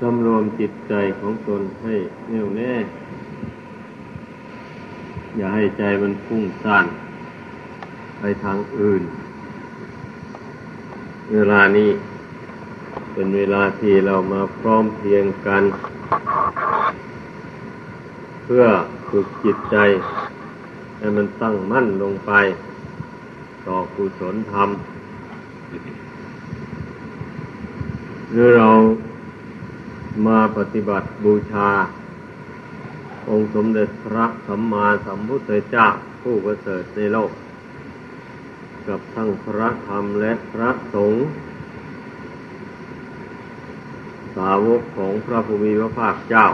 สำรวมจิตใจของตนให้แน่วแน่ อย่าให้ใจมันพุ่งซ่านไปทางอื่น เวลานี้เป็นเวลาที่เรามาพร้อมเพียงกัน เพื่อฝึกจิตใจ ให้มันตั้งมั่นลงไป ต่อกุศลธรรม หรือเรา มาปฏิบัติบูชา องค์สมเด็จพระสัมมาสัมพุทธเจ้าผู้ประเสริฐในโลก กับทั้งพระธรรมและพระสงฆ์สาวกของพระภูมิพระภาคเจ้า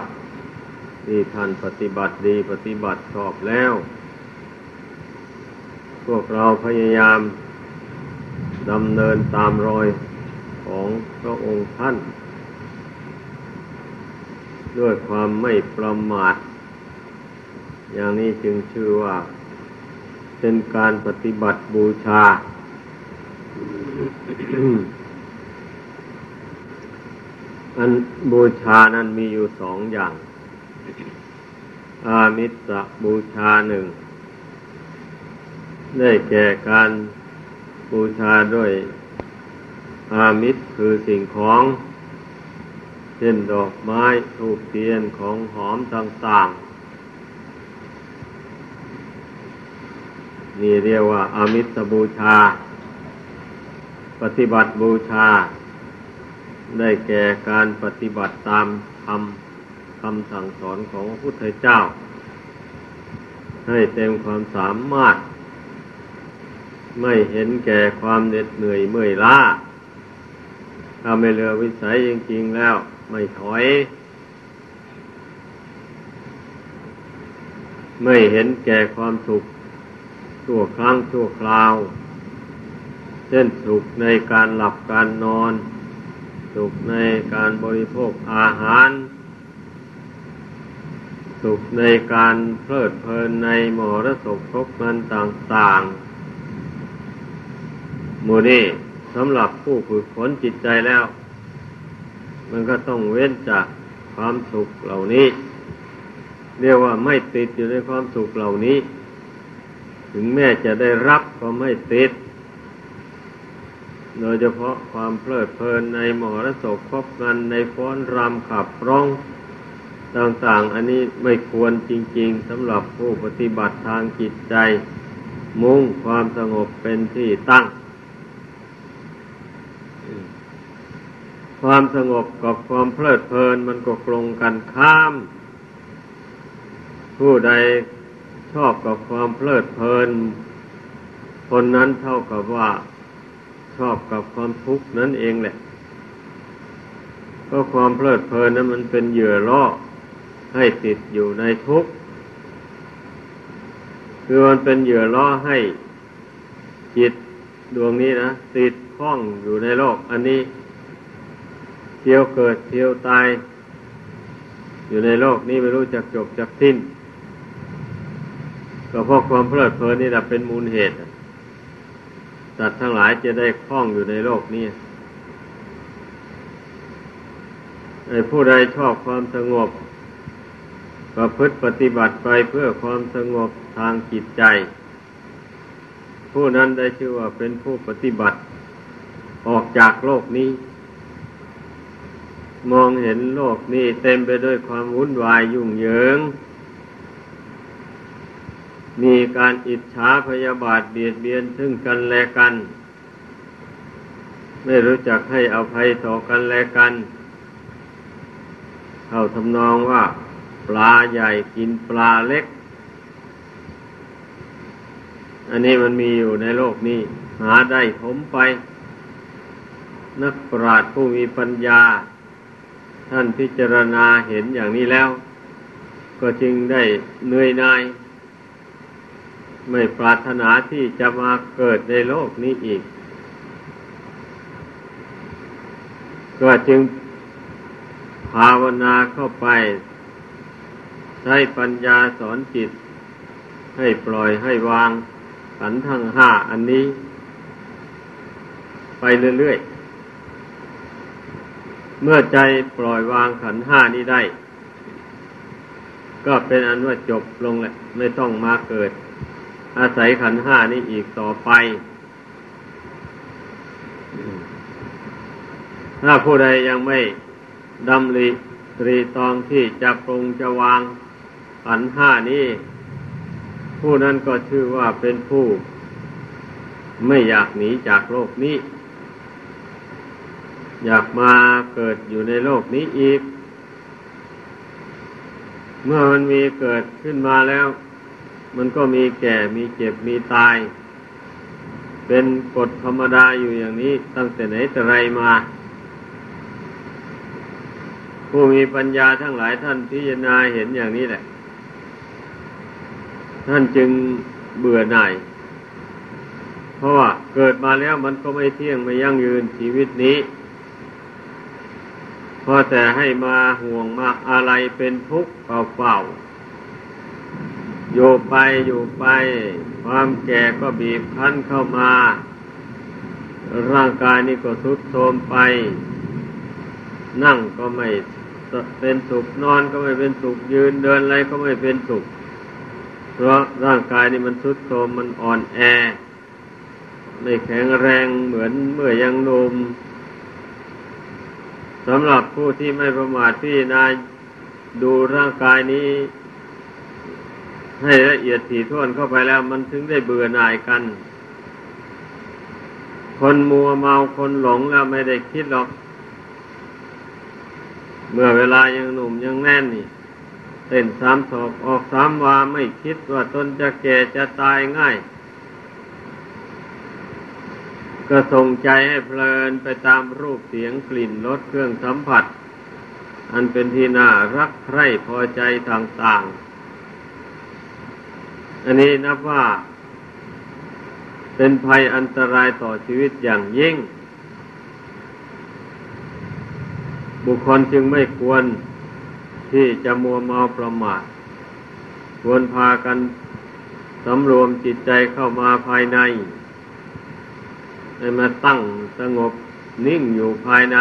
ที่ท่านปฏิบัติดีปฏิบัติชอบแล้ว พวกเราพยายามดำเนินตามรอยของพระองค์ท่าน ด้วยความไม่ประมาท อย่างนี้จึงชื่อว่า เป็นการปฏิบัติบูชา อันบูชานั้นมีอยู่สองอย่าง อามิสบูชาหนึ่ง ได้แก่การบูชาด้วยอามิตรคือสิ่งของ ช่นดอกไม้ทูบเทียนของหอมต่างๆ นี่เรียกว่าอามิตรบูชา ปฏิบัติบูชา ได้แก่การปฏิบัติตามคำคำสั่งสอนของพระพุทธเจ้า ให้เต็มความสามารถ ไม่เห็นแก่ความเหน็ดเหนื่อยเมื่อยล้าถ้าไม่เลือวิสัยจริงๆแล้ว ไม่ถอย ไม่เห็นแก่ความสุขชั่วครั้งชั่วคราว เช่นสุขในการหลับการนอน สุขในการบริโภคอาหาร สุขในการเพลิดเพลินในมรสพคบมันต่างๆมูนี่สำหรับผู้ฝึกฝนจิตใจแล้ว มันก็ต้องเว้นจากความสุขเหล่านี้ เรียกว่าไม่ติดอยู่ในความสุขเหล่านี้ ถึงแม้จะได้รับก็ไม่ติด โดยเฉพาะความเพลิดเพลินในมหรสพครบกันในฟ้อนรำขับร้องต่างๆ อันนี้ไม่ควรจริง ๆสำหรับผู้ปฏิบัติทางจิตใจ มุ่งความสงบเป็นที่ตั้ง ความสงบกับความเพลิดเพลินมันก็ตรงกันข้าม ผู้ใดชอบกับความเพลิดเพลิน คนนั้นเท่ากับว่าชอบกับความทุกข์นั่นเองแหละ ก็ความเพลิดเพลินนั้นมันเป็นเหยื่อล่อให้ติดอยู่ในทุกข์ คือมันเป็นเหยื่อล่อให้จิตดวงนี้นะติดข้องอยู่ในโลก อันนี้ เที่ยวเกิดเที่ยวตาย อยู่ในโลกนี้ไม่รู้จักจบจักสิ้น ก็เพราะความเพลิดเพลินนี่แหละเป็นมูลเหตุสัตว์ทั้งหลายจะได้คล้องอยู่ในโลกนี้ไอ้ผู้ใดชอบความสงบประพฤติปฏิบัติไปเพื่อความสงบทางจิตใจ ผู้นั้นได้ชื่อว่าเป็นผู้ปฏิบัติ ออกจากโลกนี้ มองเห็นโลกนี้เต็มไปด้วยความวุ่นวายยุ่งเหยิง มีการอิจฉาพยาบาทเบียดเบียนซึ่งกันและกัน ไม่รู้จักให้อภัยต่อกันและกัน เข้าทำนองว่า ปลาใหญ่กินปลาเล็ก อันนี้มันมีอยู่ในโลกนี้ หาได้ผมไป นักปราชญ์ผู้มีปัญญา ท่านพิจารณาเห็นอย่างนี้แล้ว ก็จึงได้เหนื่อยนาย ไม่ปรารถนาที่จะมาเกิดในโลกนี้อีก ก็จึงภาวนาเข้าไป ใช้ปัญญาสอนจิต ให้ปล่อยให้วางขันทั้งห้าอันนี้ ไปเรื่อยๆ เมื่อใจปล่อยวางขันห้านี้ได้ ก็เป็นอันว่าจบลงแหละ ไม่ต้องมาเกิด อาศัยขันห้านี้อีกต่อไป ถ้าผู้ใดยังไม่ดำริตรีตองที่จะปรงจะวางขันห้านี้ ผู้นั้นก็ชื่อว่าเป็นผู้ ไม่อยากหนีจากโลกนี้ อยากมาเกิดอยู่ในโลกนี้อีก เมื่อมันมีเกิดขึ้นมาแล้ว มันก็มีแก่ มีเจ็บ มีตาย เป็นกฎธรรมดาอยู่อย่างนี้ ตั้งแต่ไหนแต่ไรมา ผู้มีปัญญาทั้งหลายท่านพิจารณาเห็นอย่างนี้แหละ ท่านจึงเบื่อหน่ายเพราะว่าเกิดมาแล้วมันก็ไม่เที่ยงไม่ยั่งยืนชีวิตนี้ พอแต่ให้มาห่วงมาอะไรเป็นทุกข์เปล่าๆอยู่ไปอยู่ไป ความแก่ก็บีบคั้นเข้ามา ร่างกายนี่ก็ทุดโทรมไป นั่งก็ไม่เป็นสุขนอนก็ไม่เป็นสุขยืนเดินอะไรก็ไม่เป็นสุข เพราะร่างกายนี่มันทุดโทรมมันอ่อนแอ ไม่แข็งแรงเหมือนเมื่อยังหนุ่ม สำหรับผู้ที่ไม่ประมาทพี่นายดูร่างกายนี้ ให้ละเอียดถี่ถ้วนเข้าไปแล้ว มันถึงได้เบื่อหน่ายกัน คนมัวเมาคนหลงแล้วไม่ได้คิดหรอก เมื่อเวลายังหนุ่มยังแน่นนี่เต้นสามศอกออกสามวาไม่คิดว่าตนจะแก่จะตายง่าย ก็ส่งใจให้เพลินไปตามรูปเสียงกลิ่นรสเครื่องสัมผัส อันเป็นที่น่ารักใคร่พอใจต่างๆ อันนี้นับว่า เป็นภัยอันตรายต่อชีวิตอย่างยิ่ง บุคคลจึงไม่ควรที่จะมัวเมาประมาท ควรพากันสำรวมจิตใจเข้ามาภายใน ให้มาตั้งสงบนิ่งอยู่ภายใน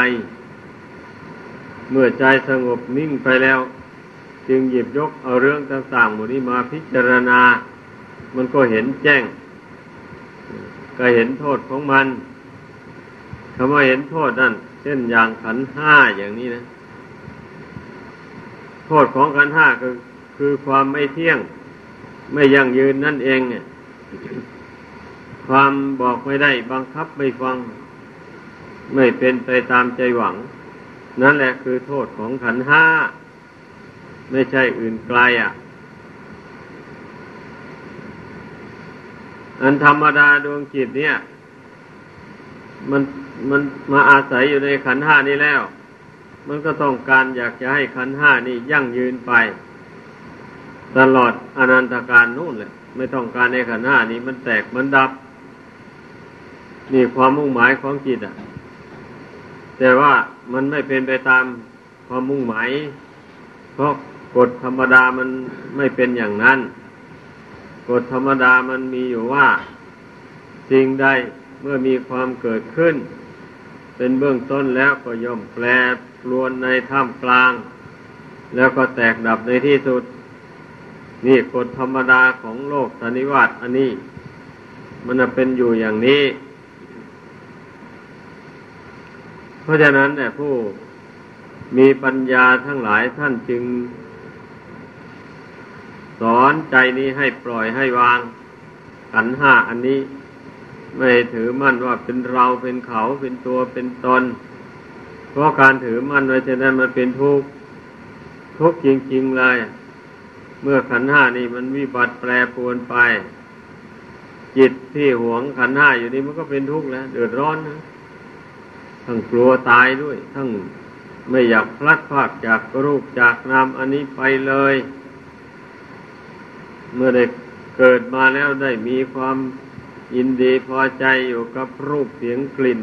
เมื่อใจสงบนิ่งไปแล้ว จึงหยิบยกเอาเรื่องต่างๆหมดนี้มาพิจารณา มันก็เห็นแจ้ง ก็เห็นโทษของมันคำว่าเห็นโทษนั่นเช่นอย่างขันห้าอย่างนี้นะ โทษของขันห้าก็คือความไม่เที่ยง ไม่ยั่งยืนนั่นเองเนี่ย ความบอกไม่ได้บังคับไม่ฟัง ไม่เป็นไปตามใจหวัง นั่นแหละคือโทษของขันห้า ไม่ใช่อื่นไกลอะ อันธรรมดาดวงจิตเนี่ย มันมันมาอาศัยอยู่ในขันห้านี้แล้ว มันก็ต้องการอยากจะให้ขันห้านี่ยั่งยืนไป ตลอดอนันตการนู่นแหละไม่ต้องการในขันห้านี้มันแตกมันดับ นี่ความมุ่งหมายของจิตอะ แต่ว่ามันไม่เป็นไปตามความมุ่งหมาย เพราะกฎธรรมดามันไม่เป็นอย่างนั้น กฎธรรมดามันมีอยู่ว่า สิ่งใดเมื่อมีความเกิดขึ้น เป็นเบื้องต้นแล้วก็ย่อมแปรปรวนในท่ามกลาง แล้วก็แตกดับในที่สุด นี่กฎธรรมดาของโลกสันนิวาตอันนี้ มันเป็นอยู่อย่างนี้ เพราะฉะนั้นเนี่ยผู้มีปัญญาทั้งหลายท่านจึง สอนใจนี้ให้ปล่อยให้วางขันห้าอันนี้ ไม่ถือมั่นว่าเป็นเราเป็นเขาเป็นตัวเป็นตน เพราะการถือมั่นไว้จะนั้นมันเป็นทุกข์ทุกข์จริงๆเลย เมื่อขันห้านี่มันวิบัติแปรปรวนไป จิตที่หวงขันห้าอยู่นี่มันก็เป็นทุกข์แล้วเดือดร้อนนะ ทั้งกลัวตายด้วย ทั้งไม่อยากพลัดพากจากรูปจากนามอันนี้ไปเลย เมื่อได้เกิดมาแล้วได้มีความยินดีพอใจอยู่กับรูปเสียงกลิ่น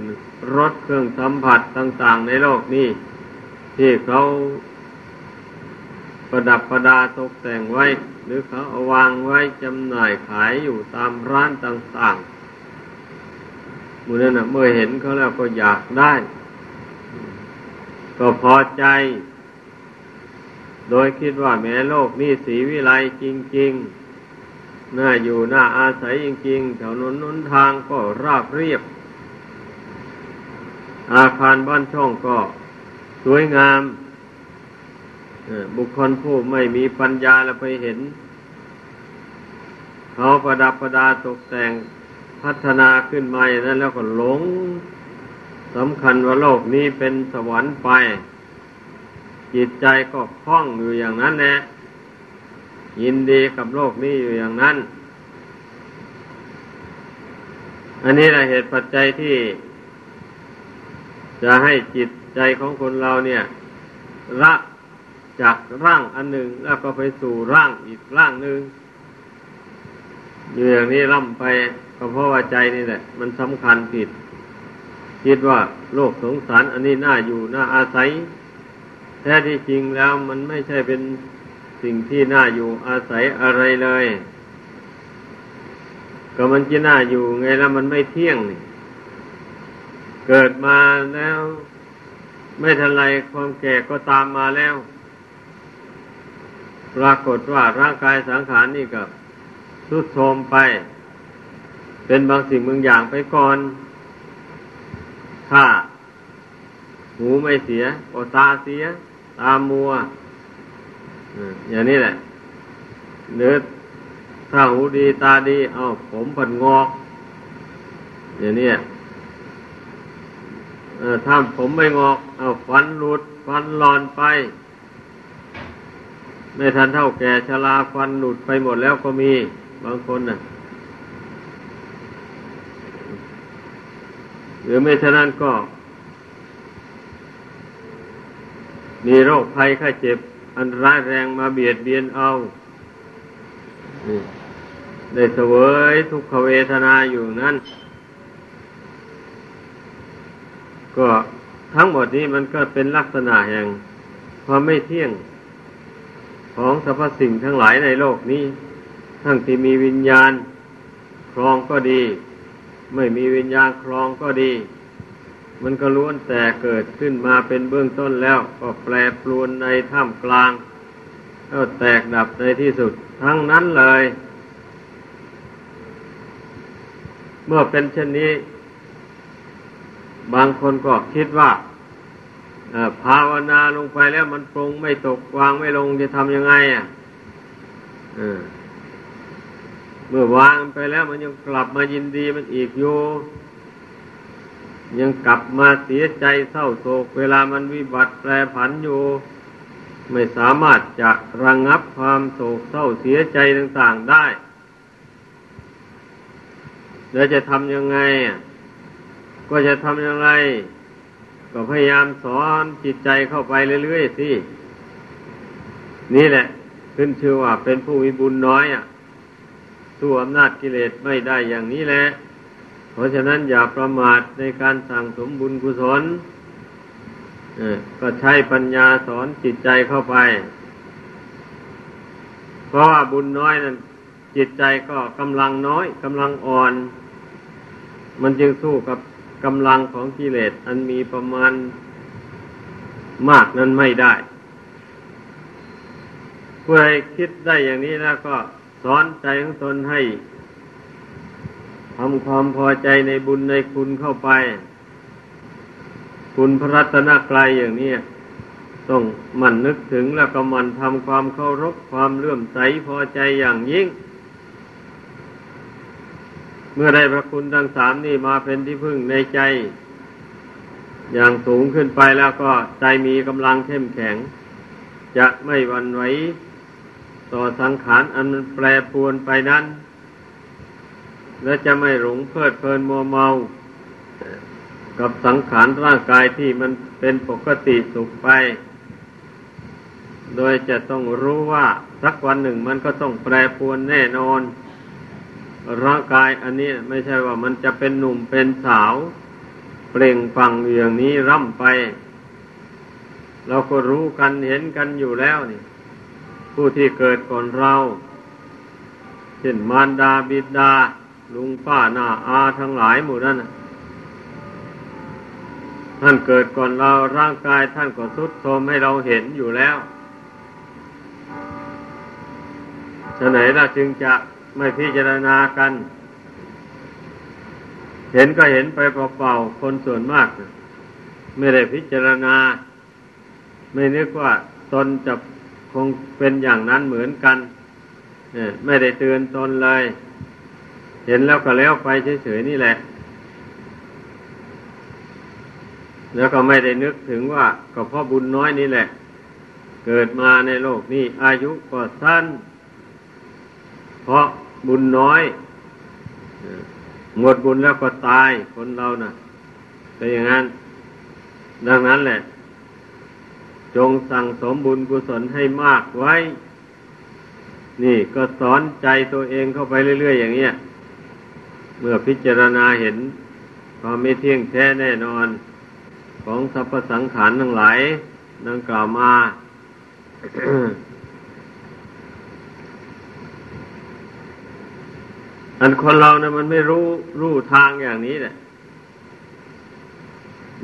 รสเครื่องสัมผัสต่าง ๆ ในโลกนี้ ที่เขาประดับประดาตกแต่งไว้ หรือเขาเอาวางไว้จำหน่ายขายอยู่ตามร้านต่าง ๆ มื่อนั้นนะเมื่อเห็นเขาแล้วก็อยากได้ ก็พอใจ โดยคิดว่าแม้โลกนี้สีวิไลจริง ๆ น่าอยู่น่าอาศัยจริง ๆ แถวนนนุนทางก็ราบเรียบ อาคารบ้านช่องก็สวยงาม บุคคลผู้ไม่มีปัญญาแล้วไปเห็น เขาประดับประดาตกแต่ง พัฒนาขึ้นมาอย่างนั้นแล้วก็หลงสำคัญว่าโลกนี้เป็นสวรรค์ไป จิตใจก็คล้องอยู่อย่างนั้นแหละยินดีกับโลกนี้อยู่อย่างนั้น อันนี้แหละเหตุปัจจัยที่ จะให้จิตใจของคนเราเนี่ยละจากร่างอันหนึ่งแล้วก็ไปสู่ร่างอีกร่างหนึ่ง อยู่อย่างนี้ล่ำไปก็เพราะว่าใจนี่แหละ มันสำคัญผิด คิดว่าโลกสงสาร อันนี้น่าอยู่น่าอาศัย แท้ที่จริงแล้วมันไม่ใช่เป็นสิ่งที่น่าอยู่อาศัยอะไรเลย ก็มันจะน่าอยู่ไงแล้วมันไม่เที่ยงนี่เกิดมาแล้ว ไม่ทันไรความแก่ก็ตามมาแล้ว ปรากฏว่าร่างกายสังขารนี่กับ ทุดโทมไป เป็นบางสิ่งบางอย่างไปก่อน ถ้า หูไม่เสียก็ตาเสีย ตามัวอย่างนี้แหละเนื้อถ้าหูดีตาดี เอาผมผันงอก อย่างนี้ถ้าผมไม่งอก เอาฟันหลุด ฟันหลอนไป ไม่ทันเท่าแก่ชราฟันหลุดไปหมดแล้วก็มี บางคนนะ่ะหรือไม่ฉะนั้นก็ มีโรคภัยไข้เจ็บ อันร้ายแรงมาเบียดเบียนเอาได้เสวยทุกขเวทนาอยู่นั้น ก็ทั้งหมดนี้มันก็เป็นลักษณะแห่งความไม่เที่ยงของสรรพสิ่งทั้งหลายในโลกนี้ ทั้งที่มีวิญญาณครองก็ดี ไม่มีวิญญาณครองก็ดี มันก็ล้วนแต่เกิดขึ้นมาเป็นเบื้องต้นแล้ว ก็แปรปรวนในท่ามกลางแล้วแตกดับในที่สุด ทั้งนั้นเลย เมื่อเป็นเช่นนี้ บางคนก็คิดว่าภาวนาลงไปแล้วมันปรงไม่ตกวางไม่ลงจะทำยังไง อะ เมื่อวางไปแล้วมันยังกลับมายินดีมันอีกอยู่ยังกลับมาเสียใจเศร้าโศกเวลามันวิบัติแปรผันอยู่ ไม่สามารถจะระงงับความโศกเศร้าเสียใจต่างๆได้ แล้วจะทำยังไง ก็จะทำยังไง ก็พยายามสอนจิตใจเข้าไปเรื่อยๆสิ นี่แหละ ขึ้นชื่อว่าเป็นผู้มีบุญน้อยอะ สู้อำนาจกิเลสไม่ได้อย่างนี้แหละ เพราะฉะนั้นอย่าประมาทในการสั่งสมบุญกุศลก็ใช้ปัญญาสอนจิตใจเข้าไป เพราะว่าบุญน้อยนั้นจิตใจก็กำลังน้อยกำลังอ่อน มันจึงสู้กับกำลังของกิเลสอันมีประมาณมากนั้นไม่ได้ผู้ใดคิดได้อย่างนี้แล้วก็ สอนใจของตนให้ทำความพอใจในบุญในคุณเข้าไป คุณพระรัตนกรายอย่างนี้ต้องมันนึกถึงแล้วก็มันทำความเคารพความเลื่อมใสพอใจอย่างยิ่ง เมื่อได้พระคุณทั้งสามนี่มาเป็นที่พึ่งในใจ อย่างสูงขึ้นไปแล้วก็ใจมีกำลังเข้มแข็ง จะไม่หวั่นไหว ต่อสังขารอันมันแปรปรวนไปนั้น และจะไม่หลงเพลิดเพลินมัวเมา กับสังขารร่างกายที่มันเป็นปกติสุขไป โดยจะต้องรู้ว่าสักวันหนึ่งมันก็ต้องแปรปรวนแน่นอน ร่างกายอันนี้ไม่ใช่ว่ามันจะเป็นหนุ่มเป็นสาว เปล่งฟังอย่างนี้ร่ำไป เราก็รู้กันเห็นกันอยู่แล้วนี่ ผู้ที่เกิดก่อนเรา เช่นมารดาบิดา ลุงป้าหน้าอาทั้งหลายหมู่นั้นท่านเกิดก่อนเราร่างกายท่านก็ทุดโทรมให้เราเห็นอยู่แล้วฉะไหนเราจึงจะไม่พิจารณากัน เห็นก็เห็นไปเปล่าๆคนส่วนมาก ไม่ได้พิจารณา ไม่นึกว่าตนจะ คงเป็นอย่างนั้นเหมือนกันไม่ได้เตือนตนเลย เห็นแล้วก็แล้วไปเฉยๆนี่แหละ แล้วก็ไม่ได้นึกถึงว่า ก็เพราะบุญน้อยนี่แหละ เกิดมาในโลกนี้ อายุก็สั้น เพราะบุญน้อยหมดบุญแล้วก็ตายคนเรานะ่ะเป็นอย่างนั้น ดังนั้นแหละ จงสั่งสมบุญกุศลให้มากไว้ นี่ก็สอนใจตัวเองเข้าไปเรื่อย ๆ อย่างเนี้ย เมื่อพิจารณาเห็นความไม่เที่ยงแท้แน่นอน ของสรรพสังขารทั้งหลายดังกล่าวมา อันคนเรานะมันไม่รู้รู้ทางอย่างนี้แหละ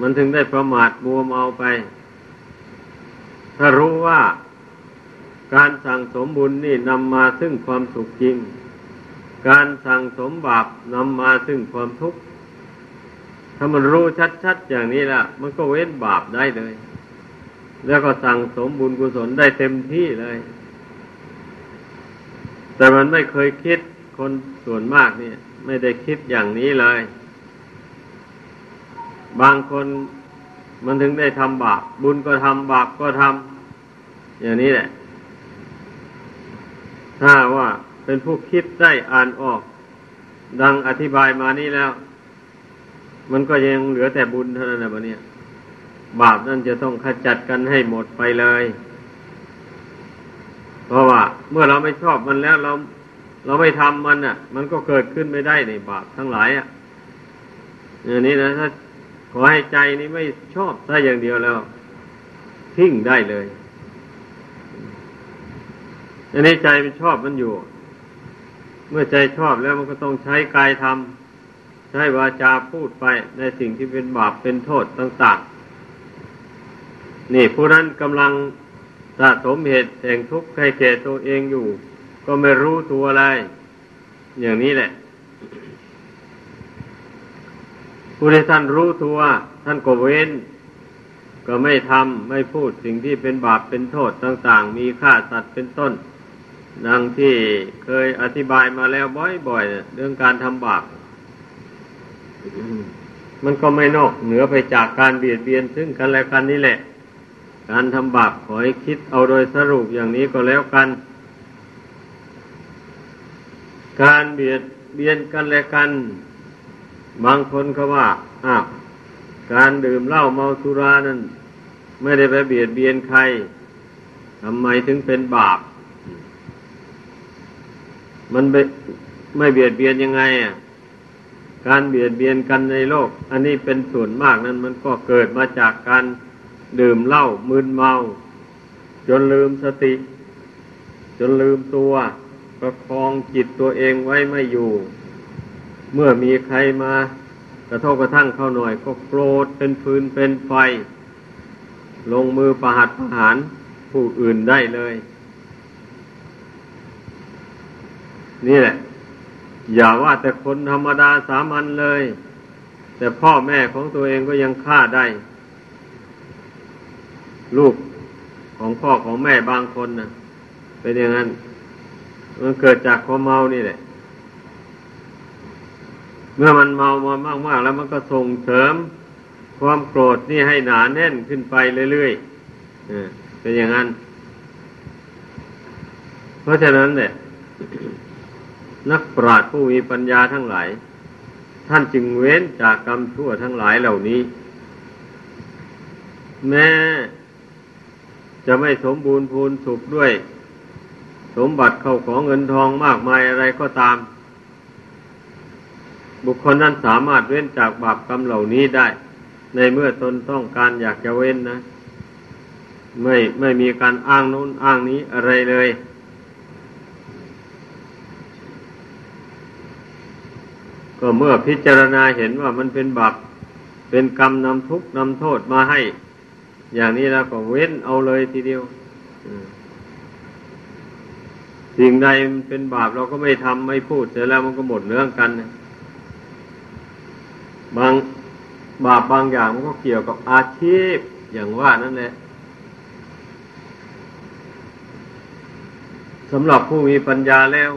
มันถึงได้ประมาทมัวเมาไป ถ้ารู้ว่าการสั่งสมบุญนี่นำมาซึ่งความสุขจริง การสั่งสมบาปนำมาซึ่งความทุกข์ ถ้ามันรู้ชัดๆอย่างนี้ละมันก็เว้นบาปได้เลย แล้วก็สั่งสมบุญกุศลได้เต็มที่เลย แต่มันไม่เคยคิดคนส่วนมากเนี่ย ไม่ได้คิดอย่างนี้เลย บางคน มันถึงได้ทำบาปบุญก็ทำบาปก็ทำอย่างนี้แหละ ถ้าว่าเป็นผู้คิดได้อ่านออก ดังอธิบายมานี้แล้ว มันก็ยังเหลือแต่บุญเท่านั้นนะบะเนี่ย บาปนั่นจะต้องขจัดกันให้หมดไปเลย เพราะว่า เมื่อเราไม่ชอบมันแล้วเรา เราไม่ทำมันอะ มันก็เกิดขึ้นไม่ได้ในบาปทั้งหลายอะอย่างนี้นะถ้า ขอให้ใจนี้ไม่ชอบได้อย่างเดียวแล้ว ทิ้งได้เลยอันนี้ใจมันชอบมันอยู่ เมื่อใจชอบแล้วมันก็ต้องใช้กายทำใช้วาจาพูดไปในสิ่งที่เป็นบาปเป็นโทษต่างๆ นี่ผู้นั้นกำลังสะสมเหตุแห่งทุกข์ให้แก่ตัวเองอยู่ ก็ไม่รู้ตัวอะไร อย่างนี้แหละ ผู้ที่ท่านรู้ตัว ท่านก็เว้น ก็ไม่ทำไม่พูดสิ่งที่เป็นบาปเป็นโทษต่าง ๆ มีฆ่าสัตว์เป็นต้น ดังที่เคยอธิบายมาแล้วบ่อยๆเรื่องการทำบาปมันก็ไม่นอกเหนือไปจากการเบียดเบียนซึ่งกันและกันนี่แหละ การทำบาปขอให้คิดเอาโดยสรุปอย่างนี้ก็แล้วกัน การเบียดเบียนกันและกัน บางคนเขาว่าอ้าวการดื่มเหล้าเมาสุรานั้น ไม่ได้ไปเบียดเบียนใครทำไมถึงเป็นบาป มันไม่ไม่เบียดเบียนยังไงอะการเบียดเบียนกันในโลก อันนี้เป็นส่วนมากนั้น มันก็เกิดมาจากการดื่มเหล้ามึนเมา จนลืมสติ จนลืมตัว ประคองจิตตัวเองไว้ไม่อยู่ เมื่อมีใครมากระทบกระทั่งเข้าหน่อย ก็โกรธเป็นฟืนเป็นไฟ ลงมือประหัตประหารผู้อื่นได้เลย นี่แหละ อย่าว่าแต่คนธรรมดาสามัญเลย แต่พ่อแม่ของตัวเองก็ยังฆ่าได้ ลูกของพ่อของแม่บางคนนะเป็นอย่างนั้น มันเกิดจากความเมานี่แหละ เมื่อมันเมามามาก ๆ แล้วมันก็ส่งเสริมความโกรธนี่ให้หนาแน่นขึ้นไปเรื่อยๆเป็นอย่างนั้น เพราะฉะนั้นเนี่ยนักปราชญ์ผู้มีปัญญาทั้งหลาย ท่านจึงเว้นจากกรรมชั่วทั้งหลายเหล่านี้ แม้จะไม่สมบูรณ์พูนสุขด้วย สมบัติเข้าของเงินทองมากมายอะไรก็ตาม บุคคลนั้นสามารถเว้นจากบาปกรรมเหล่านี้ได้ ในเมื่อตนต้องการอยากจะเว้นนะ ไม่ไม่มีการอ้างนู้นอ้างนี้อะไรเลย ก็เมื่อพิจารณาเห็นว่ามันเป็นบาปเป็นกรรมนำทุกข์นำโทษมาให้ อย่างนี้แล้วก็เว้นเอาเลยทีเดียวสิ่งใดเป็นบาปเราก็ไม่ทำไม่พูดเสร็จแล้วมันก็หมดเรื่องกัน บางบาปบางอย่างมันก็เกี่ยวกับอาชีพอย่างว่านั่นแหละสำหรับผู้มีปัญญาแล้ว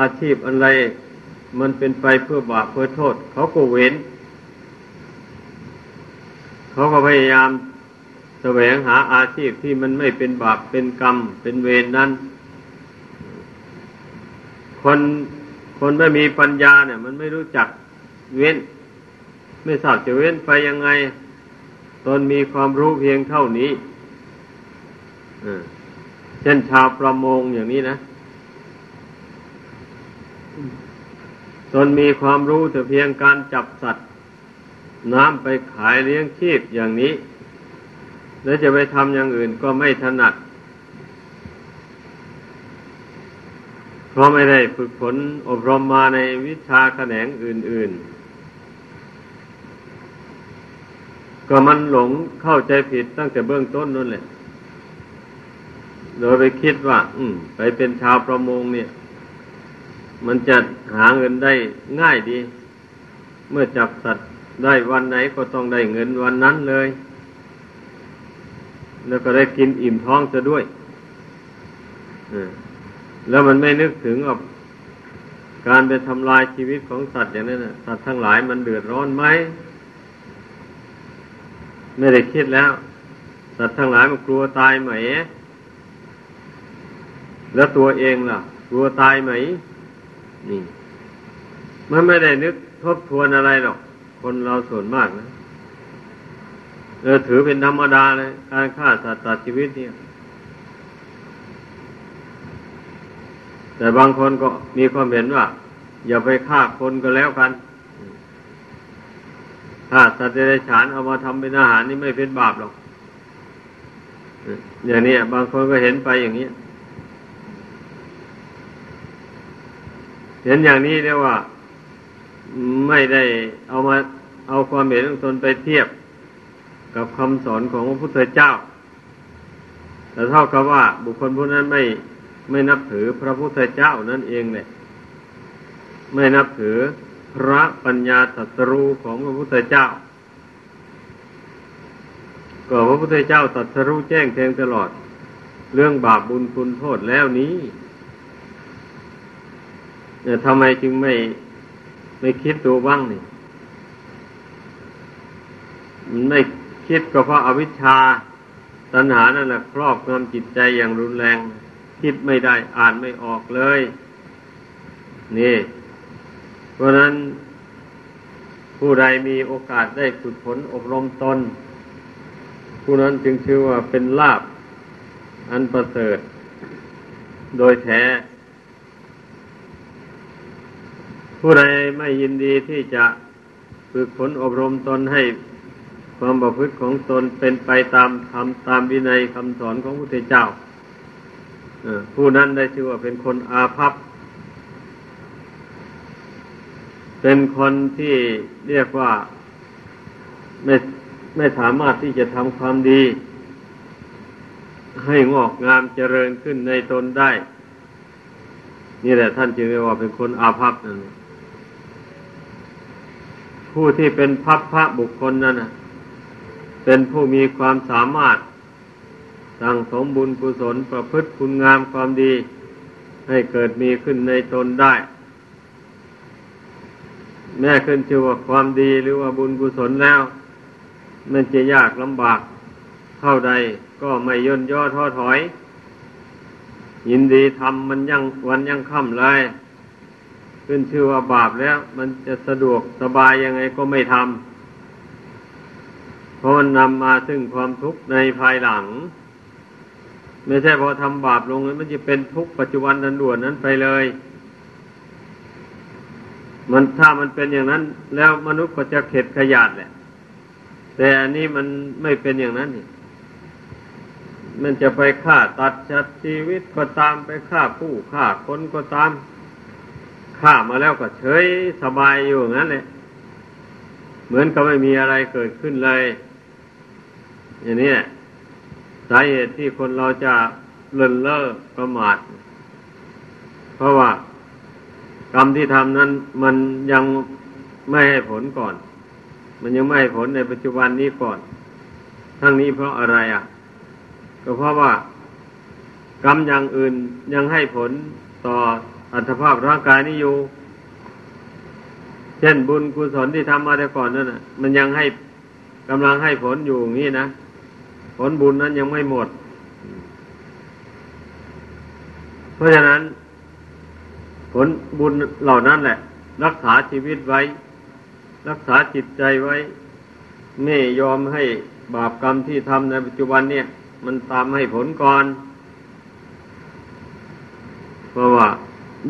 อาชีพอะไร มันเป็นไปเพื่อบาปเพื่อโทษ เขาก็เว้น เขาก็พยายามแสวงหาอาชีพที่มันไม่เป็นบาปเป็นกรรม เป็นเวรนนั้น คนคนไม่มีปัญญาเนี่ย มันไม่รู้จักเว้น ไม่ทราบจะเว้นไปยังไง ตนมีความรู้เพียงเท่านี้เช่นชาวประมงอย่างนี้นะ ตนมีความรู้แต่เพียงการจับสัตว์ น้ำไปขายเลี้ยงชีพอย่างนี้ แล้วจะไปทำอย่างอื่นก็ไม่ถนัด เพราะไม่ได้ฝึกฝนอบรมมาในวิชาแขนงอื่น ๆ ก็มันหลงเข้าใจผิดตั้งแต่เบื้องต้นนั่นแหละ โดยไปคิดว่า อืม ไปเป็นชาวประมงเนี่ย มันจะหาเงินได้ง่ายดี เมื่อจับสัตว์ได้วันไหนก็ต้องได้เงินวันนั้นเลย แล้วก็ได้กินอิ่มท้องจะด้วยแล้วมันไม่นึกถึงกับการไปทำลายชีวิตของสัตว์อย่างนั้นสัตว์ทั้งหลายมันเดือดร้อนไหม ไม่ได้คิดแล้ว สัตว์ทั้งหลายมันกลัวตายไหม แล้วตัวเองล่ะ กลัวตายไหม นี่ มันไม่ได้นึกทบทวนอะไรหรอก คนเราส่วนมากนะเออถือเป็นธรรมดาเลย การฆ่าสัตว์ตัดชีวิตเนี่ย แต่บางคนก็มีความเห็นว่า อย่าไปฆ่าคนก็แล้วกัน ฆ่าสัตว์เดรัจฉานเอามาทำเป็นอาหารนี่ไม่เป็นบาปหรอก อย่างนี้บางคนก็เห็นไปอย่างนี้ เห็นอย่างนี้เรียกว่า ไม่ได้เอามาเอาความเห็นของตนไปเทียบกับคำสอนของพระพุทธเจ้า แต่เท่ากับว่า บุคคลผู้นั้นไม่ไม่นับถือพระพุทธเจ้านั่นเองเลยไม่นับถือ พระปัญญาตรัสรู้ของพระพุทธเจ้า ก็พระพุทธเจ้าตรัสรู้แจ้งแทงตลอด เรื่องบาปบุญคุณโทษแล้วนี้เนี่ยทำไมจึงไม่ไม่คิดดูบ้างนี่มันไม่คิดก็เพราะอาวิชชาตัณหานั่นแหละครอบงำจิตใจอย่างรุนแรง คิดไม่ได้อ่านไม่ออกเลย นี่ ราะนั้นผู้ใดมีโอกาสได้ฝึกฝนอบรมตน ผู้นั้นจึงชื่อว่าเป็นลาบอันประเสริฐ โดยแท้ ผู้ใดไม่ยินดีที่จะฝึกฝนอบรมตนให้ความประพฤติของตนเป็นไปตามธรรมตามวินัยคำสอนของพระพุทธเจ้าผู้นั้นได้ชื่อว่าเป็นคนอาภัพ เป็นคนที่เรียกว่าไม่ไม่สามารถที่จะทำความดี ให้งอกงามเจริญขึ้นในตนได้ นี่แหละท่านจึงเรียกว่าเป็นคนอาภัพนั่นผู้ที่เป็นพัพพระบุคคลนั้นเป็นผู้มีความสามารถสั่งสมบุญกุศลประพฤติคุณงามความดี ให้เกิดมีขึ้นในตนได้ แม้ขึ้นชื่อว่าความดีหรือว่าบุญกุศลแล้ว มันจะยากลำบากเท่าใดก็ไม่ย่นย่อท้อถอย ยินดีทำมันยังวันยังค่ำเลยขึ้นชื่อว่าบาปแล้ว มันจะสะดวกสบายยังไงก็ไม่ทำเพราะมันนำมาซึ่งความทุกข์ในภายหลัง ไม่ใช่พอทำบาปลงแล้วมันจะเป็นทุกข์ปัจจุบันนันด่วนนั้นไปเลย มันถ้ามันเป็นอย่างนั้น แล้วมนุษย์ก็จะเข็ดขยาดแหละ แต่อันนี้มันไม่เป็นอย่างนั้นนี่มันจะไปฆ่าตัดชัดชีวิตก็ตามไปฆ่าผู้ฆ่าคนก็ตามฆ่ามาแล้วก็เฉยสบายอยู่งั้นเลยเหมือนกับไม่มีอะไรเกิดขึ้นเลย อย่างนี้สาเหตุที่คนเราจะเลินเล่อประมาท เพราะว่า กรรมที่ทำนั้น มันยังไม่ให้ผลก่อน มันยังไม่ให้ผลในปัจจุบันนี้ก่อน ทั้งนี้เพราะอะไรอะ ก็เพราะว่ากรรมอย่างอื่นยังให้ผลต่ออัตภาพร่างกายนี้อยู่ เช่นบุญกุศลที่ทำมาแต่ก่อนนั่นน่ะมันยังให้กำลังให้ผลอยู่อย่างนี้นะ ผลบุญนั้นยังไม่หมด เพราะฉะนั้น ผลบุญเหล่านั้นแหละ รักษาชีวิตไว้ รักษาจิตใจไว้ไม่ยอมให้บาปกรรมที่ทำในปัจจุบันเนี่ย มันตามให้ผลก่อน เพราะว่า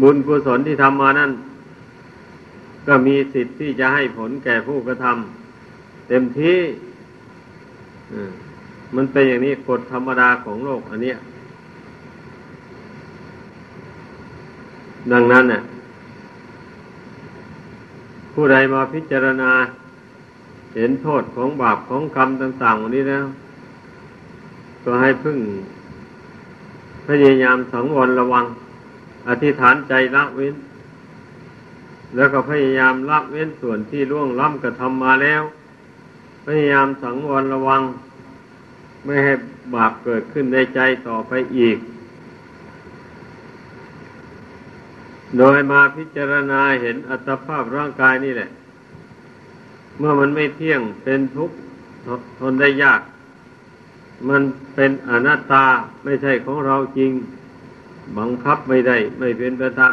บุญกุศลที่ทำมานั้นก็มีสิทธิ์ที่จะให้ผลแก่ผู้กระทำเต็มที่มันเป็นอย่างนี้กฎธรรมดาของโลกอันเนี้ย ดังนั้นเนี่ยผู้ใดมาพิจารณา เห็นโทษของบาปของกรรมต่างๆวันนี้แล้ว ก็ให้พึ่ง พยายามสังวรระวัง อธิษฐานใจละเว้น แล้วก็พยายามละเว้นส่วนที่ล่วงล้ำกระทำมาแล้ว พยายามสังวรระวัง ไม่ให้บาปเกิดขึ้นในใจต่อไปอีก โดยมาพิจารณาเห็นอัตภาพร่างกายนี่แหละ เมื่อมันไม่เที่ยงเป็นทุกข์ทนได้ยาก มันเป็นอนัตตาไม่ใช่ของเราจริง บังคับไม่ได้ ไม่เป็นไปตาม